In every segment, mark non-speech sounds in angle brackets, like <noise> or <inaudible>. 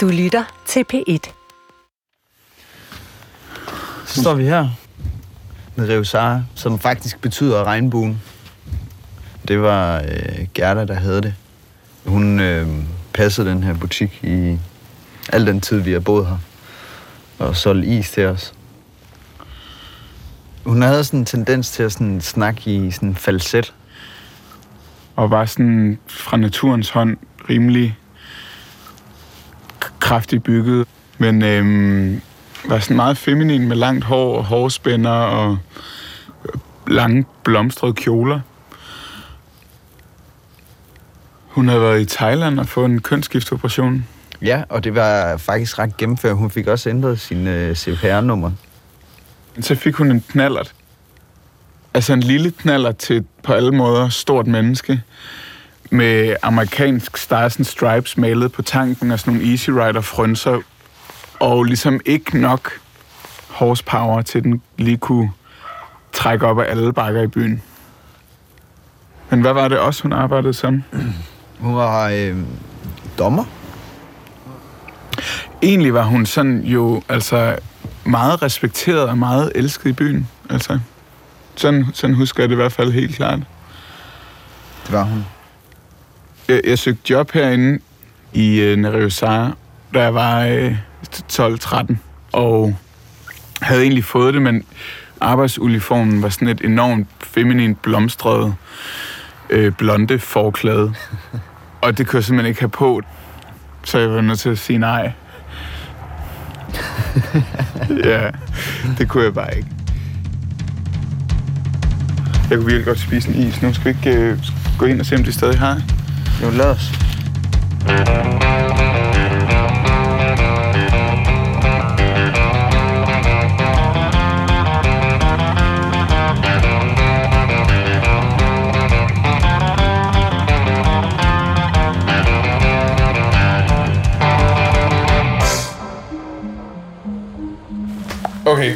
Du lytter til P1. Så står vi her med Revsara, som faktisk betyder regnbuen. Det var øh, Gerda, der havde det. Hun øh, passede den her butik i al den tid, vi har boet her. Og solgte is til os. Hun havde sådan en tendens til at sådan snakke i sådan falset. Og var sådan fra naturens hånd rimelig kraftigt bygget. Men øhm, var sådan meget feminin med langt hår og hårspænder og lange blomstrede kjoler. Hun havde været i Thailand og fået en kønsskiftoperation. Ja, og det var faktisk ret gennemført. Hun fik også ændret sin øh, CPR-nummer. Så fik hun en knallert. Altså en lille knallert til på alle måder stort menneske. Med amerikansk Stars and Stripes malet på tanken og sådan nogle Easy Rider frønser. Og ligesom ikke nok horsepower til, den lige kunne trække op af alle bakker i byen. Men hvad var det også, hun arbejdede som? <clears throat> Hun var øh, dommer. Egentlig var hun sådan jo altså meget respekteret og meget elsket i byen. Altså, sådan, sådan husker jeg det i hvert fald helt klart. Det var hun. Jeg, jeg søgte job herinde i øh, Nerevsara, da jeg var øh, 12-13, og havde egentlig fået det, men arbejdsuniformen var sådan et enormt feminint blomstret øh, blonde forklæde. <laughs> Og det kunne jeg simpelthen ikke have på, så jeg var nødt til at sige nej. <laughs> ja, det kunne jeg bare ikke. Jeg kunne virkelig godt spise en is. Nu skal vi ikke øh, gå ind og se, om de stadig har. Jo, lad os. Okay,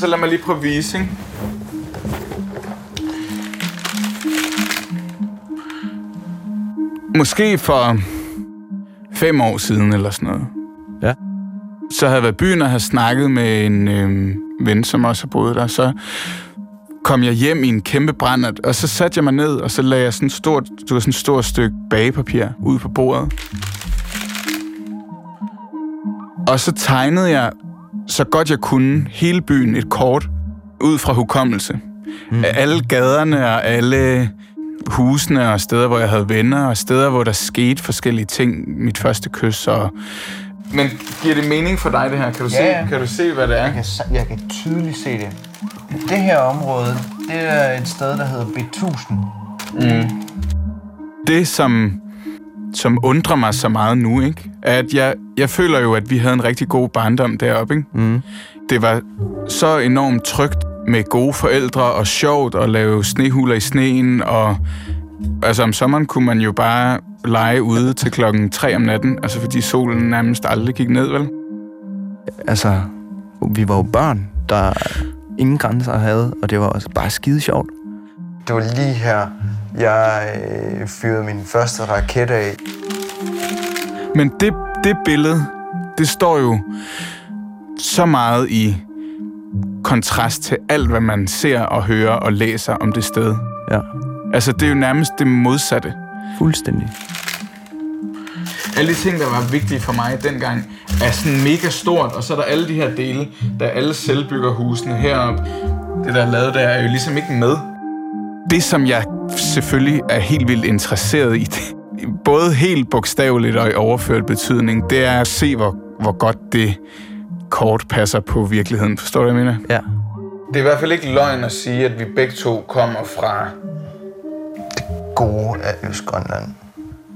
så lad mig lige prøve at vise, ikke? Måske for fem år siden eller sådan noget. Ja. Så havde jeg været i byen og havde snakket med en øh, ven, som også har boet der. Så kom jeg hjem i en kæmpe brændert, og så satte jeg mig ned, og så lagde jeg sådan et stort, det var sådan et stort stykke bagepapir ud på bordet. Og så tegnede jeg så godt jeg kunne hele byen et kort ud fra hukommelse. Mm. Af alle gaderne og alle husene og steder, hvor jeg havde venner, og steder, hvor der skete forskellige ting. Mit første kys og... Men giver det mening for dig, det her? Kan du, Ja, ja. se, kan du se, hvad det er? Jeg kan, jeg kan tydeligt se det. Det her område, det er et sted, der hedder B1000. det, som, som undrer mig så meget nu, ikke? er, at jeg, jeg føler jo, at vi havde en rigtig god barndom deroppe. Ikke? Mm. Det var så enormt trygt med gode forældre og sjovt at lave snehuler i sneen. Og, altså om sommeren kunne man jo bare lege ude til klokken 3 om natten, altså fordi solen nærmest aldrig gik ned, vel? Altså, vi var jo børn, der ingen grænser havde, og det var også bare skide sjovt. Det var lige her, jeg øh, fyrede min første raket af. Men det, det billede, det står jo så meget i kontrast til alt, hvad man ser og hører og læser om det sted. Ja, Altså, det er jo nærmest det modsatte. fuldstændig. Alle de ting, der var vigtige for mig dengang, er sådan mega stort, og så er der alle de her dele, der er alle selvbyggerhusene heroppe. Det, der er lavet der, er jo ligesom ikke med. Det, som jeg selvfølgelig er helt vildt interesseret i, det, både helt bogstaveligt og i overført betydning, det er at se, hvor, hvor godt det kort passer på virkeligheden. Forstår du, hvad jeg mener? Ja. Det er i hvert fald ikke løgn at sige, at vi begge to kommer fra... Gode af Østgrønland.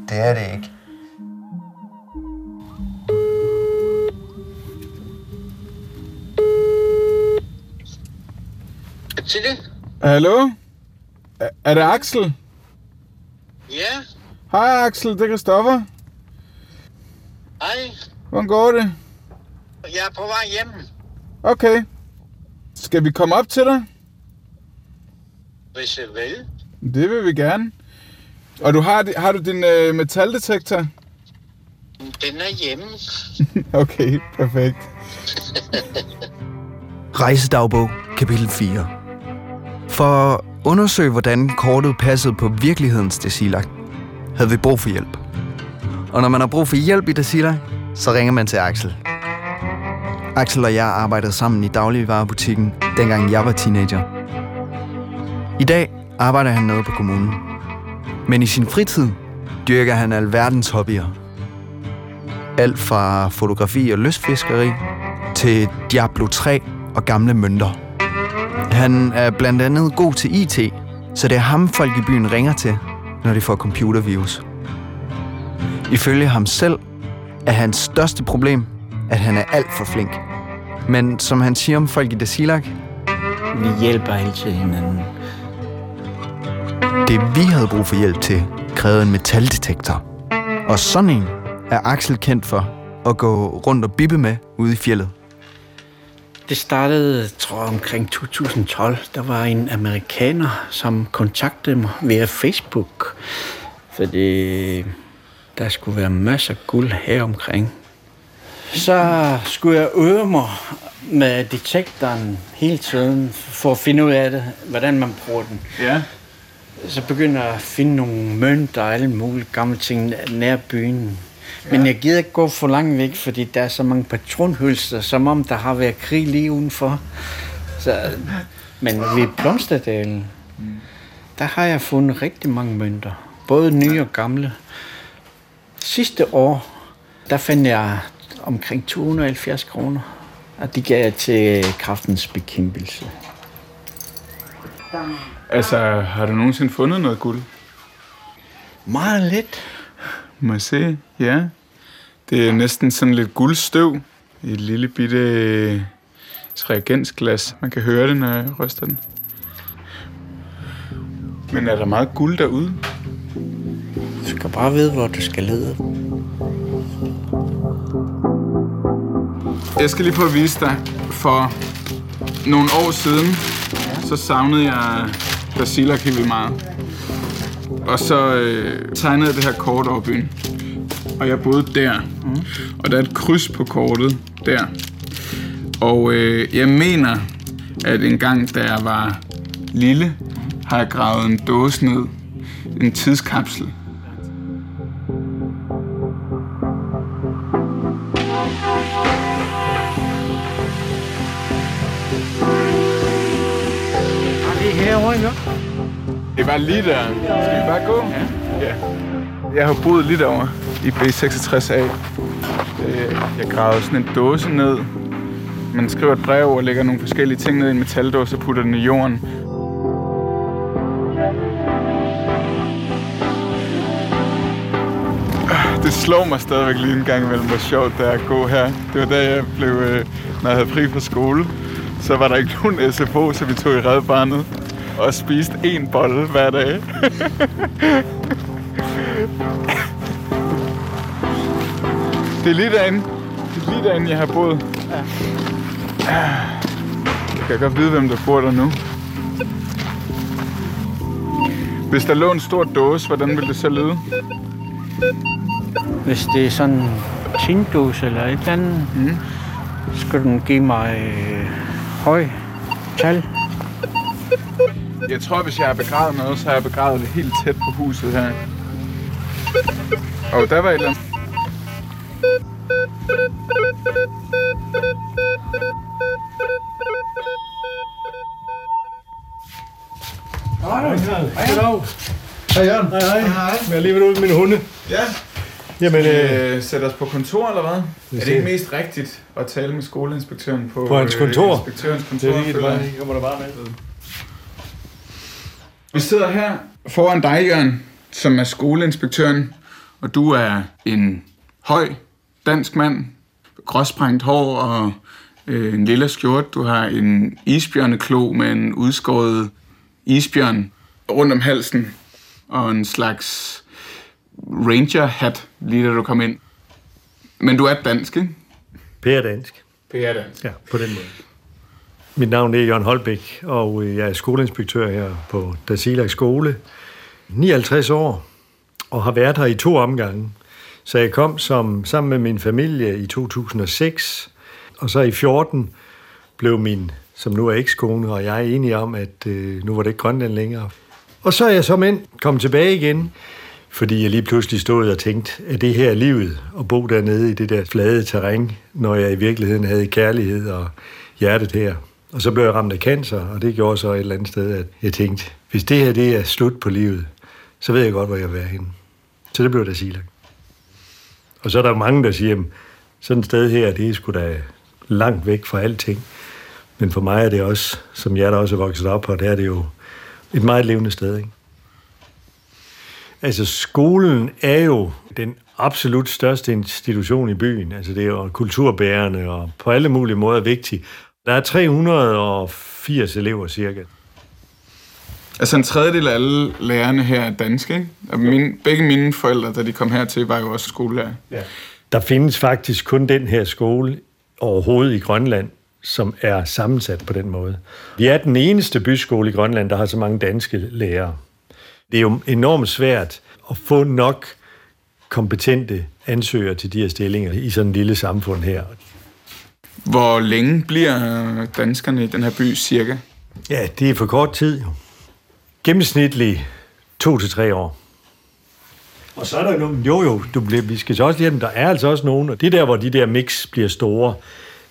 Det er det ikke. Til det? Hallo? Er, er det Axel? Ja, Hej Axel, det er Christoffer. hej. Hvordan går det? Jeg er på vej hjem. Okay. Skal vi komme op til dig? Hvis jeg vil. Det vil vi gerne. Og du har, har du din øh, metaldetektor? Den er hjemme. <laughs> Okay, perfekt. <laughs> Rejsedagbog, kapitel 4. For at undersøge, hvordan kortet passede på virkelighedens Desilak, havde vi brug for hjælp. Og når man har brug for hjælp i Desilak, så ringer man til Axel. Axel og jeg arbejdede sammen i dagligvarerbutikken, dengang jeg var teenager. I dag arbejder han nede på kommunen. Men i sin fritid dyrker han alverdens hobbyer. Alt fra fotografi og lystfiskeri til Diablo 3 og gamle mønter. Han er blandt andet god til IT, så det er ham folk i byen ringer til, når de får computervirus. Ifølge ham selv er hans største problem, at han er alt for flink. Men som han siger om folk i Desilak, Vi hjælper altid hinanden. det vi havde brug for hjælp til, krævede en metaldetektor. Og sådan en er Axel kendt for at gå rundt og bippe med ude i fjellet. Det startede, tror jeg, omkring 2012. Der var en amerikaner, som kontaktede mig via Facebook, fordi der skulle være masser af guld her omkring. Så skulle jeg øve mig med detektoren hele tiden, for at finde ud af det, hvordan man bruger den. Ja. Så begynder jeg at finde nogle mønter og alle mulige gamle ting nær byen. Men jeg gider ikke gå for langt væk, fordi der er så mange patronhylster, som om der har været krig lige udenfor. Så, men ved Blomsterdalen, der har jeg fundet rigtig mange mønter. Både nye og gamle. Sidste år, der fandt jeg omkring 270 kroner. Og de gav jeg til kraftens bekæmpelse. Altså, har du nogensinde fundet noget guld? Meget lidt. Må jeg se? Ja. Det er næsten sådan lidt guldstøv i et lille bitte reagensglas. Man kan høre det, når jeg ryster den. Men er der meget guld derude? Du skal bare vide, hvor du skal lede. Jeg skal lige prøve at vise dig. For nogle år siden, så savnede jeg Basilak helt vildt meget. Og så øh, tegnede jeg det her kort over byen. Og jeg boede der. Mm. Og der er et kryds på kortet der. Og øh, jeg mener, at en gang, da jeg var lille, har jeg gravet en dåse ned. En tidskapsel. Ikke? Det var lige der. Skal vi bare gå? Ja. ja. Jeg har boet lige derovre i B66A. Øh, Jeg gravede sådan en dåse ned. Man skriver et brev og lægger nogle forskellige ting ned i en metaldåse og putter den i jorden. Det slår mig stadigvæk lige en gang imellem, hvor sjovt det er at gå her. Det var da jeg blev, øh, når jeg havde fri fra skole, så var der ikke <laughs> nogen SFO, så vi tog i Red Barnet og spiste en bolle hver dag. det er lige derinde. Det er lige derinde, jeg har boet. Ja. Jeg kan godt vide, hvem der bor der nu. Hvis der lå en stor dåse, hvordan ville det så lyde? Hvis det er sådan en tindåse eller et eller andet, mm. skal den give mig øh, høj tal. Jeg tror, hvis jeg har begravet noget, så har jeg begravet det helt tæt på huset her. Og der var et eller andet. Hej Jørgen. Hej, hej. hej. Jeg er lige ved ud med mine hunde. Ja. Jamen, øh, Øh, sætte os på kontor, eller hvad? Er det ikke mest rigtigt at tale med skoleinspektøren på, På hans øh, kontor? inspektørens kontor? det er jeg? bare, kommer der bare med. Vi sidder her foran dig, Jørgen, som er skoleinspektøren, og du er en høj dansk mand, gråsprængt hår og øh, en lille skjort. Du har en isbjørneklo med en udskåret isbjørn rundt om halsen og en slags ranger-hat, lige da du kom ind. Men du er dansk, ikke? Per dansk. Det er dansk. Ja, på den måde. Mit navn er Jørgen Holbæk, og øh, jeg er skoleinspektør her på Dasila skole. 59 år, og har været her i to omgange. Så jeg kom som, sammen med min familie i 2006, og så i 14 blev min, som nu er ekskone, og jeg er enige om, at øh, nu var det ikke Grønland længere. Og så er jeg som ind kom tilbage igen, fordi jeg lige pludselig stod og tænkte, at det her er livet, at bo dernede i det der flade terræn, når jeg i virkeligheden havde kærlighed og hjertet her. Og så blev jeg ramt af cancer, og det gjorde så et eller andet sted, at jeg tænkte, hvis det her det er slut på livet, så ved jeg godt, hvor jeg vil være henne. Så det blev der Silak. Og så er der mange, der siger, sådan et sted her, det er sgu da langt væk fra alting. Men for mig er det også, som jeg der også er vokset op på, det er det jo et meget levende sted. Ikke? Altså skolen er jo den absolut største institution i byen. Altså det er jo kulturbærende og på alle mulige måder vigtig. Der er 380 elever cirka. Altså en tredjedel af alle lærerne her er danske, ikke? Og mine, begge mine forældre, da de kom hertil, var jo også skolelærer. Ja. Der findes faktisk kun den her skole overhovedet i Grønland, som er sammensat på den måde. Vi er den eneste byskole i Grønland, der har så mange danske lærere. Det er jo enormt svært at få nok kompetente ansøgere til de her stillinger i sådan et lille samfund her. Hvor længe bliver danskerne i den her by cirka? Ja, det er for kort tid jo. Gennemsnitligt to til tre år. Og så er der jo nogen, jo jo, du bliver, vi skal så også lige der er altså også nogen, og det der, hvor de der mix bliver store,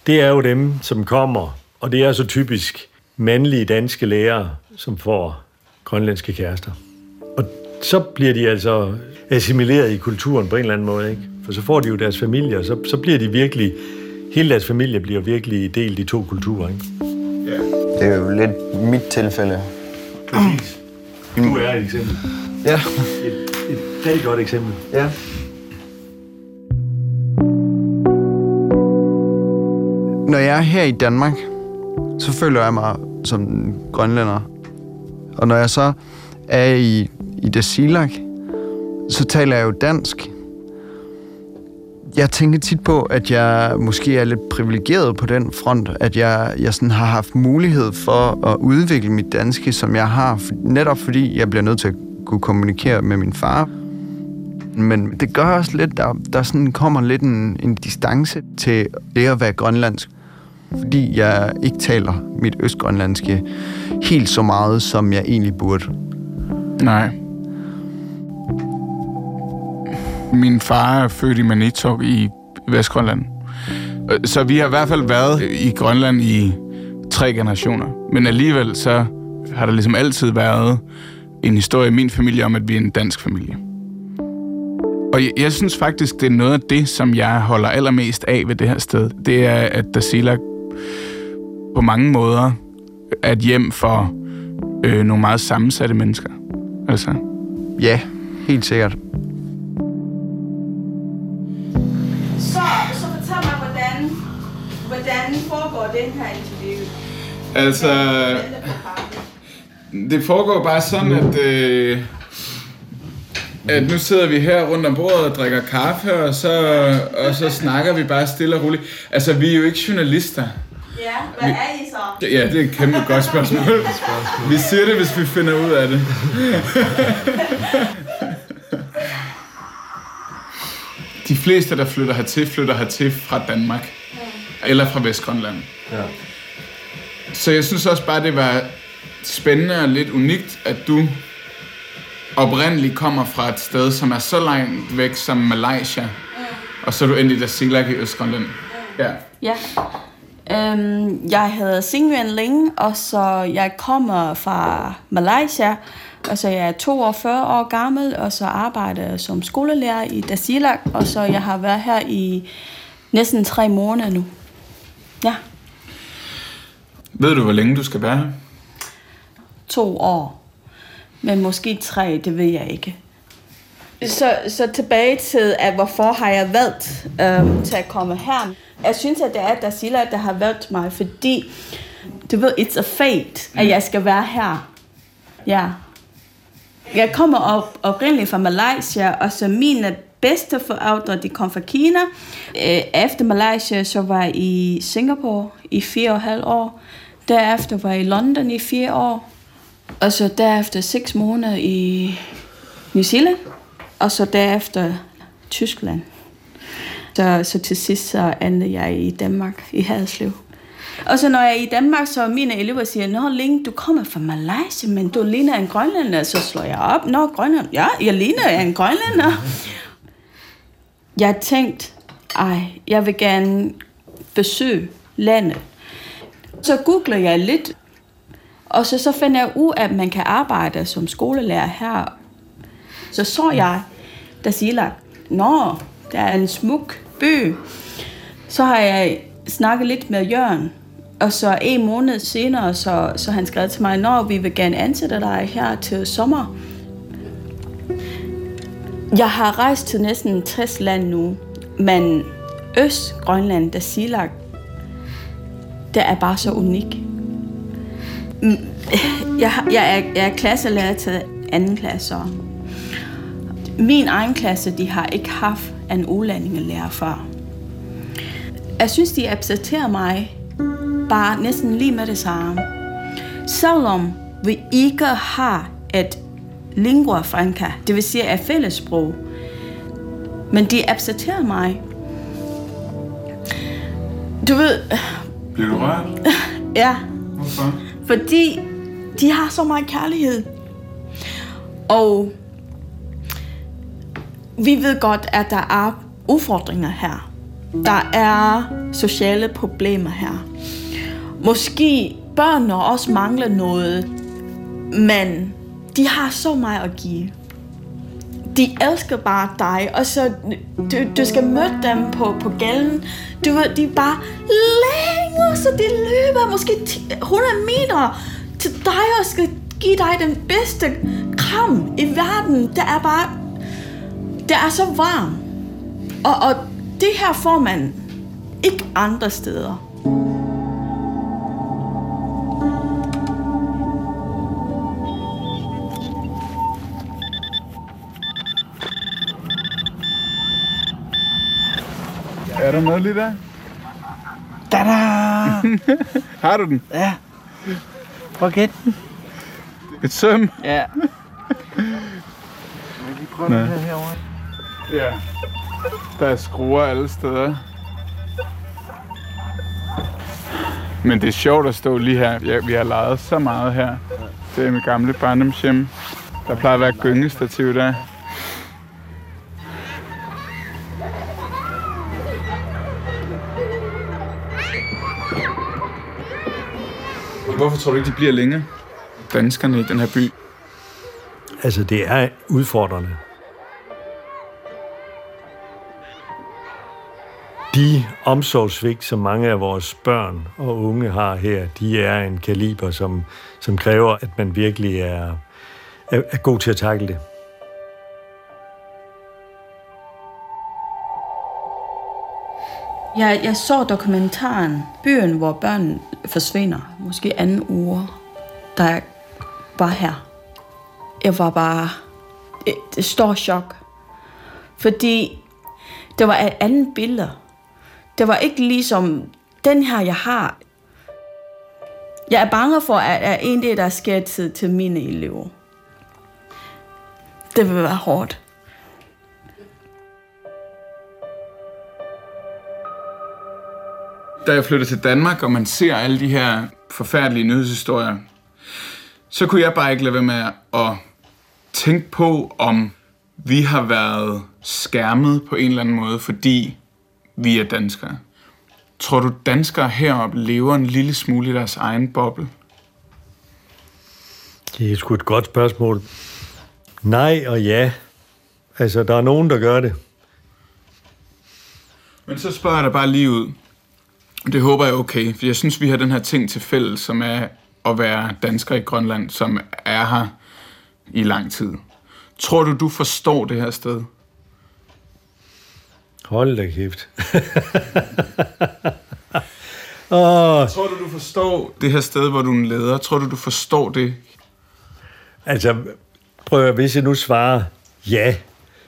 det er jo dem, som kommer, og det er så typisk mandlige danske lærere, som får grønlandske kærester. Og så bliver de altså assimileret i kulturen på en eller anden måde, ikke? For så får de jo deres familie, og så, så bliver de virkelig, hele deres familie bliver virkelig delt i to kulturer, ikke? Ja. Det er jo lidt mit tilfælde. Præcis. Du er et eksempel. Ja. Et, et rigtig godt eksempel. Ja. Når jeg er her i Danmark, så føler jeg mig som en grønlænder. Og når jeg så er i, i Dasilak, så taler jeg jo dansk. Jeg tænker tit på, at jeg måske er lidt privilegeret på den front, at jeg, jeg sådan har haft mulighed for at udvikle mit danske, som jeg har, netop fordi jeg bliver nødt til at kunne kommunikere med min far. Men det gør også lidt, der, der sådan kommer lidt en, en distance til det at være grønlandsk. Fordi jeg ikke taler mit østgrønlandske helt så meget, som jeg egentlig burde. Nej. Min far er født i Manitok i Vestgrønland. Øh, så vi har i hvert fald været i Grønland i tre generationer. Men alligevel så har der ligesom altid været en historie i min familie om, at vi er en dansk familie. Og jeg, jeg synes faktisk, det er noget af det, som jeg holder allermest af ved det her sted. Det er, at Dasila på mange måder er et hjem for øh, nogle meget sammensatte mennesker. Altså, Ja, helt sikkert. Foregår den her interview? altså det foregår bare sådan, at, øh, at nu sidder vi her rundt om bordet og drikker kaffe, og så, og så snakker vi bare stille og roligt. Altså, vi er jo ikke journalister. Ja, hvad er I så? Ja, det er et kæmpe godt spørgsmål. <laughs> Vi siger det, hvis vi finder ud af det. De fleste, der flytter hertil, flytter hertil fra Danmark. Eller fra Vestgrønland. Ja. Så jeg synes også bare, det var spændende og lidt unikt, at du oprindeligt kommer fra et sted, som er så langt væk som Malaysia. Og så er du endt i Dasilak i Østgrønland. Ja. Ja. Øhm, jeg hedder Singyuan Ling, og så jeg kommer fra Malaysia. Og så jeg er 42 år gammel, og så arbejder jeg som skolelærer i Dasilak. Og så jeg har været her i næsten tre måneder nu. Ja, Ved du, hvor længe du skal være her? to år. Men måske tre, det ved jeg ikke. Så, så tilbage til, at hvorfor har jeg valgt øhm, til at komme her. Jeg synes, at det er Dasila, der har valgt mig, fordi du ved, it's a fate, at jeg skal være her. Ja. Jeg kommer op, oprindeligt fra Malaysia, og så mine bedste forældre, de kom fra Kina. Øh, efter Malaysia, så var jeg i Singapore i fire og et halvt år. Derefter var jeg i London i fire år. Og så derefter seks måneder i New Zealand. Og så derefter Tyskland. Så, så til sidst så endte jeg i Danmark, i Haderslev. Og så når jeg er i Danmark, så mine elever siger, Nå Ling, du kommer fra Malaysia, men du ligner en grønlænder. Så slår jeg op, Nå Grønland, ja, jeg ligner en grønlænder. Jeg tænkte, ej, jeg vil gerne besøge landet. Så googler jeg lidt, og så, så finder jeg ud af, at man kan arbejde som skolelærer her. Så så jeg, der siger, nå, der er en smuk by. Så har jeg snakket lidt med Jørgen, og så en måned senere, så, så han skrev til mig, når vi vil gerne ansætte dig her til sommer. Jeg har rejst til næsten 60 lande nu, men Øst-Grønland, der Silak, der er bare så unik. Mm, <laughs> jeg, jeg, er, jeg er klasselærer til anden klasse. Min egen klasse, de har ikke haft en ulandingelærer før. Jeg synes, de accepterer mig bare næsten lige med det samme. Selvom vi ikke har et lingua franca, det vil sige et fællessprog, men de accepterer mig. Du ved, Bliver du rørt? <laughs> ja, Hvorfor? fordi de har så meget kærlighed. Og vi ved godt, at der er udfordringer her. Der er sociale problemer her. Måske børnene også mangler noget, men de har så meget at give. De elsker bare dig, og så du, du skal møde dem på, på gallen. Du ved, de er bare længere, så de løber måske 10 100 meter til dig og skal give dig den bedste kram i verden. Det er bare, det er så varmt. Og, og det her får man ikke andre steder. Er der noget lige der? Tada! <laughs> Har du den? Ja. Prøv at gætte den. Et søm? Ja. Nå. Ja. Der er skruer alle steder. Men det er sjovt at stå lige her. Ja, vi har leget så meget her. Det er mit gamle barndomshjem. Der plejer at være gyngestativ der. Hvorfor tror du ikke, de bliver længe? Danskerne i den her by. Altså, det er udfordrende. De omsorgsvigt, som mange af vores børn og unge har her, de er en kaliber, som, som kræver, at man virkelig er, er, er god til at takle det. Jeg, jeg så dokumentaren Byen, hvor børn forsvinder, måske anden uge, da jeg var her. Jeg var bare et, et stort chok. Fordi det var et andet billede. Det var ikke ligesom den her, jeg har. Jeg er bange for, at, er en det, der sker til, til mine elever. Det vil være hårdt. Da jeg flyttede til Danmark, og man ser alle de her forfærdelige nyhedshistorier, så kunne jeg bare ikke lade være med at tænke på, om vi har været skærmet på en eller anden måde, fordi vi er danskere. Tror du, danskere heroppe lever en lille smule i deres egen boble? Det er sgu et godt spørgsmål. Nej og ja. Altså, der er nogen, der gør det. Men så spørger jeg dig bare lige ud. Det håber jeg er okay, for jeg synes, vi har den her ting til fælles, som er at være dansker i Grønland, som er her i lang tid. Tror du, du forstår det her sted? Hold da kæft. <laughs> Åh, Tror du, du forstår det her sted, hvor du er en leder? Tror du, du forstår det? altså, prøv at, hvis jeg nu svarer ja,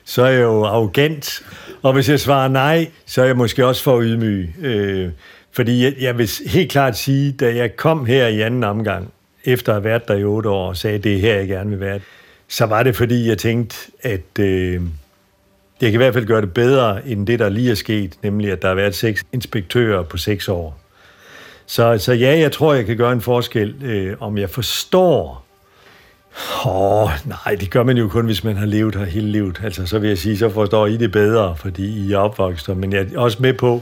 så er jeg jo arrogant. Og hvis jeg svarer nej, så er jeg måske også for ydmyg. Øh, fordi jeg, jeg vil helt klart sige, da jeg kom her i anden omgang, efter at have været der i otte år, og sagde, det er her, jeg gerne vil være, så var det fordi, jeg tænkte, at øh, jeg kan i hvert fald gøre det bedre, end det, der lige er sket, nemlig at der har været seks inspektører på seks år. Så, så ja, jeg tror, jeg kan gøre en forskel, øh, om jeg forstår. Åh, oh, nej, det gør man jo kun, hvis man har levet her hele livet. Altså, så vil jeg sige, så forstår I det bedre, fordi I er opvokset. Men jeg er også med på,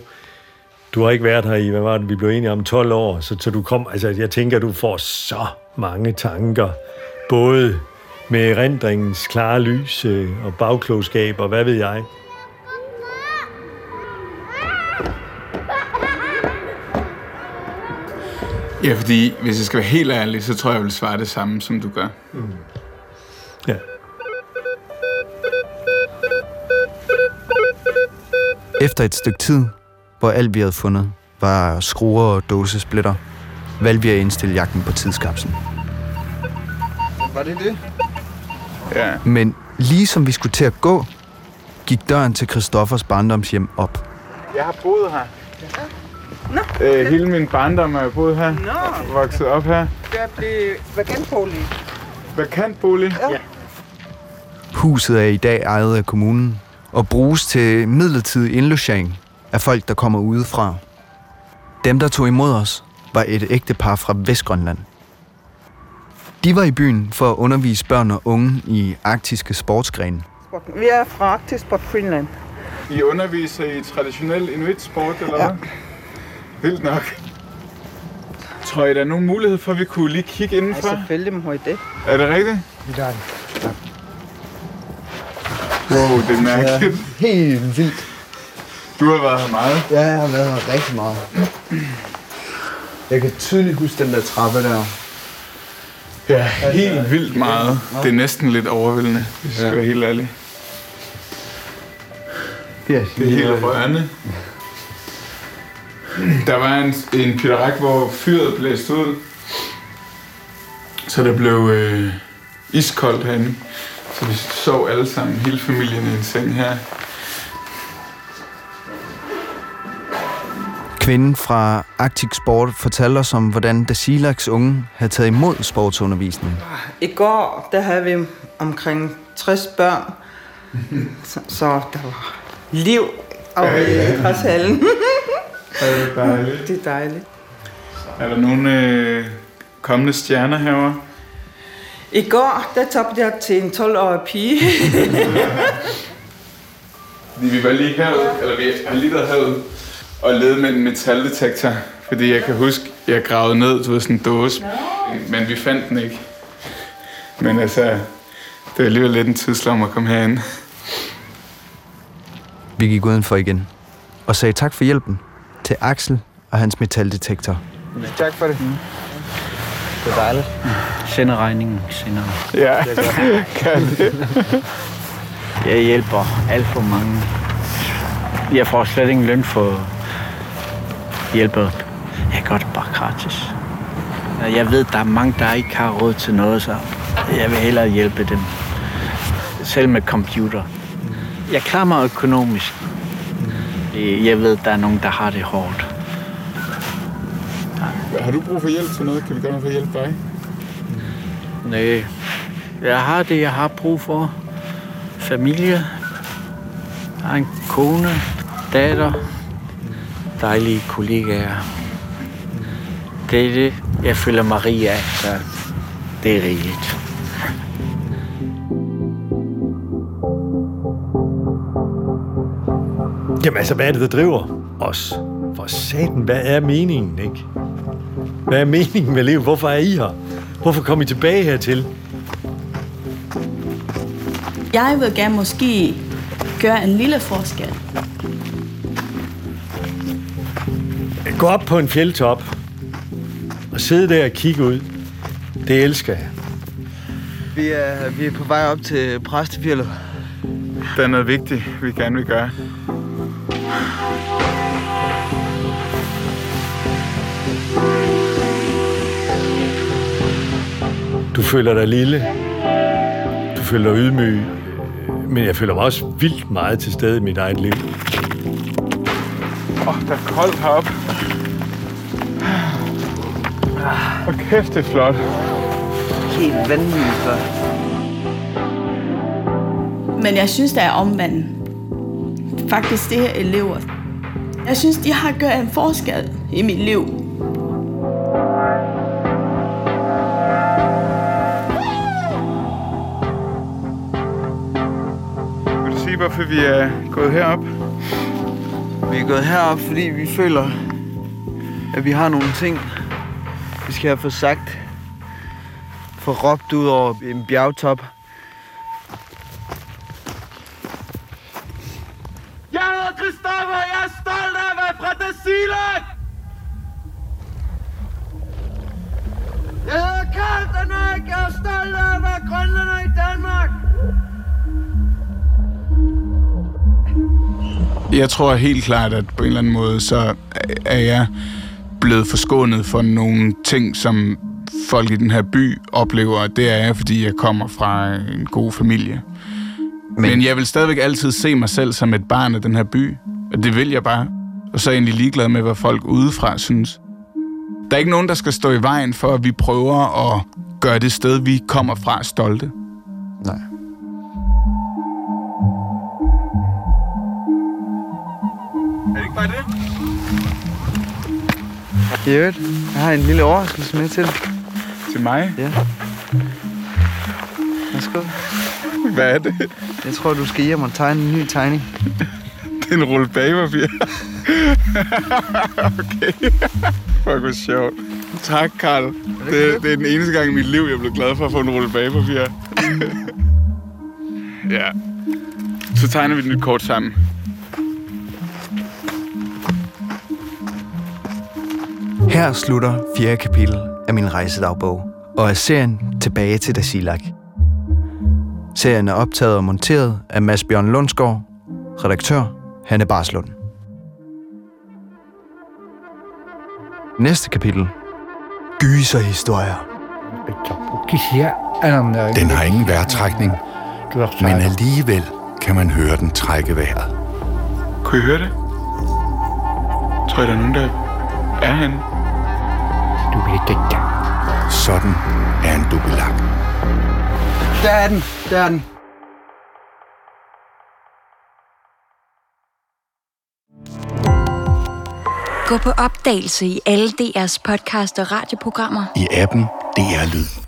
du har ikke været her i, hvad var det, vi blev enige om, 12 år. Så, så du kom, altså, jeg tænker, du får så mange tanker, både med erindringens klare lys øh, og bagklogskab, og hvad ved jeg. Ja, fordi hvis jeg skal være helt ærlig, så tror jeg, jeg vil svare det samme, som du gør. Ja. Efter et stykke tid, hvor alt vi havde fundet, var skruer og dåsesplitter, valgte vi at indstille jagten på tidskapslen. Var det det? Ja. Men lige som vi skulle til at gå, gik døren til Christoffers barndomshjem op. Jeg har boet her. Nå, øh, hele min barndom har jeg boet her. Nå, Vokset op her. det blev vakantbolig. Vakantbolig. Ja. Huset er i dag ejet af kommunen og bruges til midlertidig indlogering af folk, der kommer udefra. Dem, der tog imod os, var et ægtepar fra Vestgrønland. De var i byen for at undervise børn og unge i arktiske sportsgrene. Vi er fra Arktis på Greenland. I underviser i traditionel inuit-sport, eller hvad? Vildt nok. Tror I, der er nogen mulighed for, at vi kunne lige kigge Ja, indenfor? selvfølgelig må I det. Er det rigtigt? Ja. Wow, det er mærkeligt. Helt vildt. Du har været her meget. Ja, jeg har været her rigtig meget. Jeg kan tydeligt huske den der trappe der. Ja, helt vildt meget. Det er næsten lidt overvældende, hvis jeg skal være helt ærlig. Ja, Det er helt rørende. Der var en, en pitterak, hvor fyret blæste ud. Så der blev øh, iskoldt herinde. Så vi sov alle sammen, hele familien i en seng her. Kvinden fra Arctic Sport fortalte os om, hvordan Dasilaks unge havde taget imod sportsundervisning. I går, der havde vi omkring 60 børn. Så, så der var liv over i græshallen. Er det dejligt? Det er dejligt. Er der nogle øh, kommende stjerner herovre? I går, der tabte jeg til en 12-årig pige. <laughs> Vi var lige herud, eller vi har lige været herud, og ledet med en metaldetektor. Fordi jeg kan huske, jeg gravede ned, du ved, sådan en dåse. Men vi fandt den ikke. Men altså, det er alligevel lidt en tidslom at komme herind. Vi gik udenfor igen og sagde tak for hjælpen til Axel og hans metaldetektor. Tak for det. Det er dejligt. Sender regningen senere. Ja, <laughs> kan det. Jeg hjælper alt for mange. Jeg får slet ingen løn for hjælper. Jeg gør det bare gratis. Jeg ved, der er mange, der ikke har råd til noget, så jeg vil hellere hjælpe dem. Selv med computer. Jeg klarer mig økonomisk. Jeg ved, der er nogen, der har det hårdt. Har du brug for hjælp til noget? Kan vi gøre noget for at hjælpe dig? Nej, jeg har det, jeg har brug for. Familie. Jeg har en kone, datter, dejlige kollegaer. Det er det, jeg føler Maria af, så det er rigeligt. Jamen altså, hvad er det, der driver os? For satan, hvad er meningen, ikke? Hvad er meningen med livet? Hvorfor er I her? Hvorfor kom I tilbage hertil? Jeg vil gerne måske gøre en lille forskel. Gå op på en fjeldtop og sidde der og kigge ud. Det elsker jeg. Vi er, vi er på vej op til Præstefjellet. Der er noget vigtigt, vi gerne vil gøre. Du føler dig lille. Du føler dig ydmyg. Men jeg føler mig også vildt meget til stede i mit eget liv. Åh, oh, der er koldt heroppe. Hvor kæft, det er flot. Helt vanvittigt flot. Men jeg synes, der er omvendt. faktisk de her elever. Jeg synes, de har gjort en forskel i mit liv. Vil du sige, hvorfor vi er gået herop? Vi er gået herop, fordi vi føler, at vi har nogle ting, vi skal have for sagt. For råbt ud over en bjergtop. Jeg hedder Christoffer, og jeg er stolt af at være fra Dasilag! Jeg hedder Karl Danak, jeg er stolt af at være grønlænder i Danmark. Jeg tror helt klart, at på en eller anden måde, så er jeg blevet forskånet for nogle ting, som folk i den her by oplever. Det er jeg, fordi jeg kommer fra en god familie. Men, Men jeg vil stadigvæk altid se mig selv som et barn af den her by. Og det vil jeg bare. Og så er jeg egentlig ligeglad med, hvad folk udefra synes. Der er ikke nogen, der skal stå i vejen for, at vi prøver at gøre det sted, vi kommer fra, stolte. Nej. Er det ikke bare det? I øvrigt, jeg har en lille overraskelse med til dig. Til mig? Ja. Værsgo. Hvad er det? Jeg tror, du skal hjem og tegne en ny tegning. <laughs> Det er en rulle bagepapir. <laughs> okay. Fuck, hvor sjovt. Tak, Karl. Det, det er den eneste gang i mit liv, jeg er blevet glad for at få en rulle bagepapir. <laughs> ja. Så tegner vi et nyt kort sammen. Her slutter fjerde kapitel af min rejsedagbog, og er serien Tilbage til Dasilak. Serien er optaget og monteret af Mads Bjørn Lundsgaard, redaktør Hanne Barslund. Næste kapitel. Gyserhistorier. Den har ingen vejrtrækning, men alligevel kan man høre den trække vejret. Kunne I høre det? Tror I, der er nogen, der er han? Sådan er en dubelak. Der er den. Der er den. Gå på opdagelse i alle DR's podcast og radioprogrammer. I appen DR Lyd.